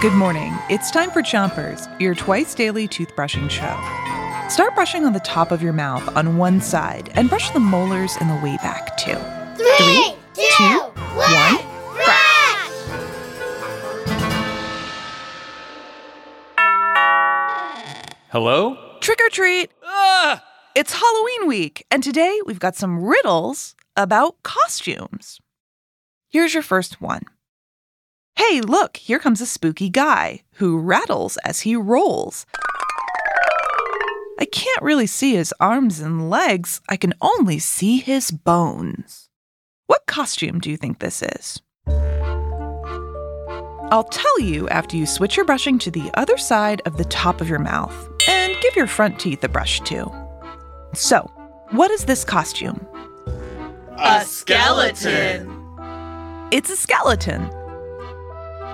Good morning. It's time for Chompers, your twice daily toothbrushing show. Start brushing on the top of your mouth on one side and brush the molars in the way back too. Three, two, two, one, one, brush! Hello? Trick or treat! Ah! It's Halloween week, and today we've got some riddles about costumes. Here's your first one. Hey, look, here comes a spooky guy who rattles as he rolls. I can't really see his arms and legs, I can only see his bones. What costume do you think this is? I'll tell you after you switch your brushing to the other side of the top of your mouth and give your front teeth a brush too. So, what is this costume? A skeleton! It's a skeleton.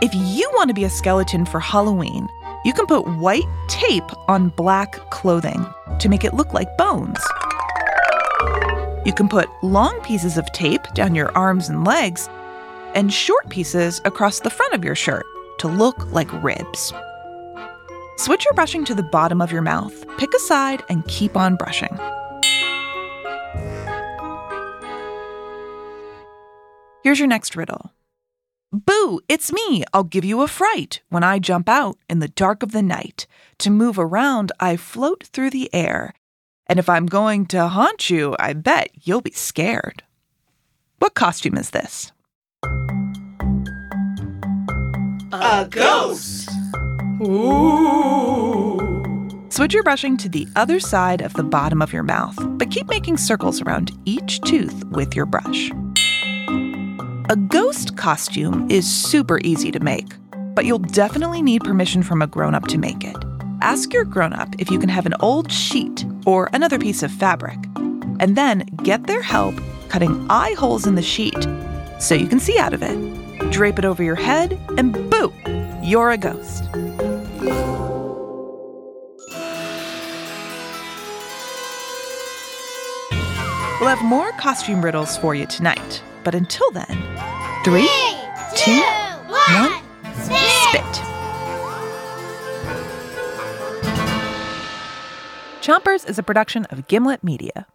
If you want to be a skeleton for Halloween, you can put white tape on black clothing to make it look like bones. You can put long pieces of tape down your arms and legs and short pieces across the front of your shirt to look like ribs. Switch your brushing to the bottom of your mouth, pick a side, and keep on brushing. Here's your next riddle. Boo, it's me. I'll give you a fright when I jump out in the dark of the night. To move around, I float through the air. And if I'm going to haunt you, I bet you'll be scared. What costume is this? A ghost! Ooh! Switch your brushing to the other side of the bottom of your mouth, but keep making circles around each tooth with your brush. A ghost costume is super easy to make, but you'll definitely need permission from a grown up to make it. Ask your grown up if you can have an old sheet or another piece of fabric, and then get their help cutting eye holes in the sheet so you can see out of it. Drape it over your head, and boo, you're a ghost. We'll have more costume riddles for you tonight, but until then, three, two, one, spit. Chompers is a production of Gimlet Media.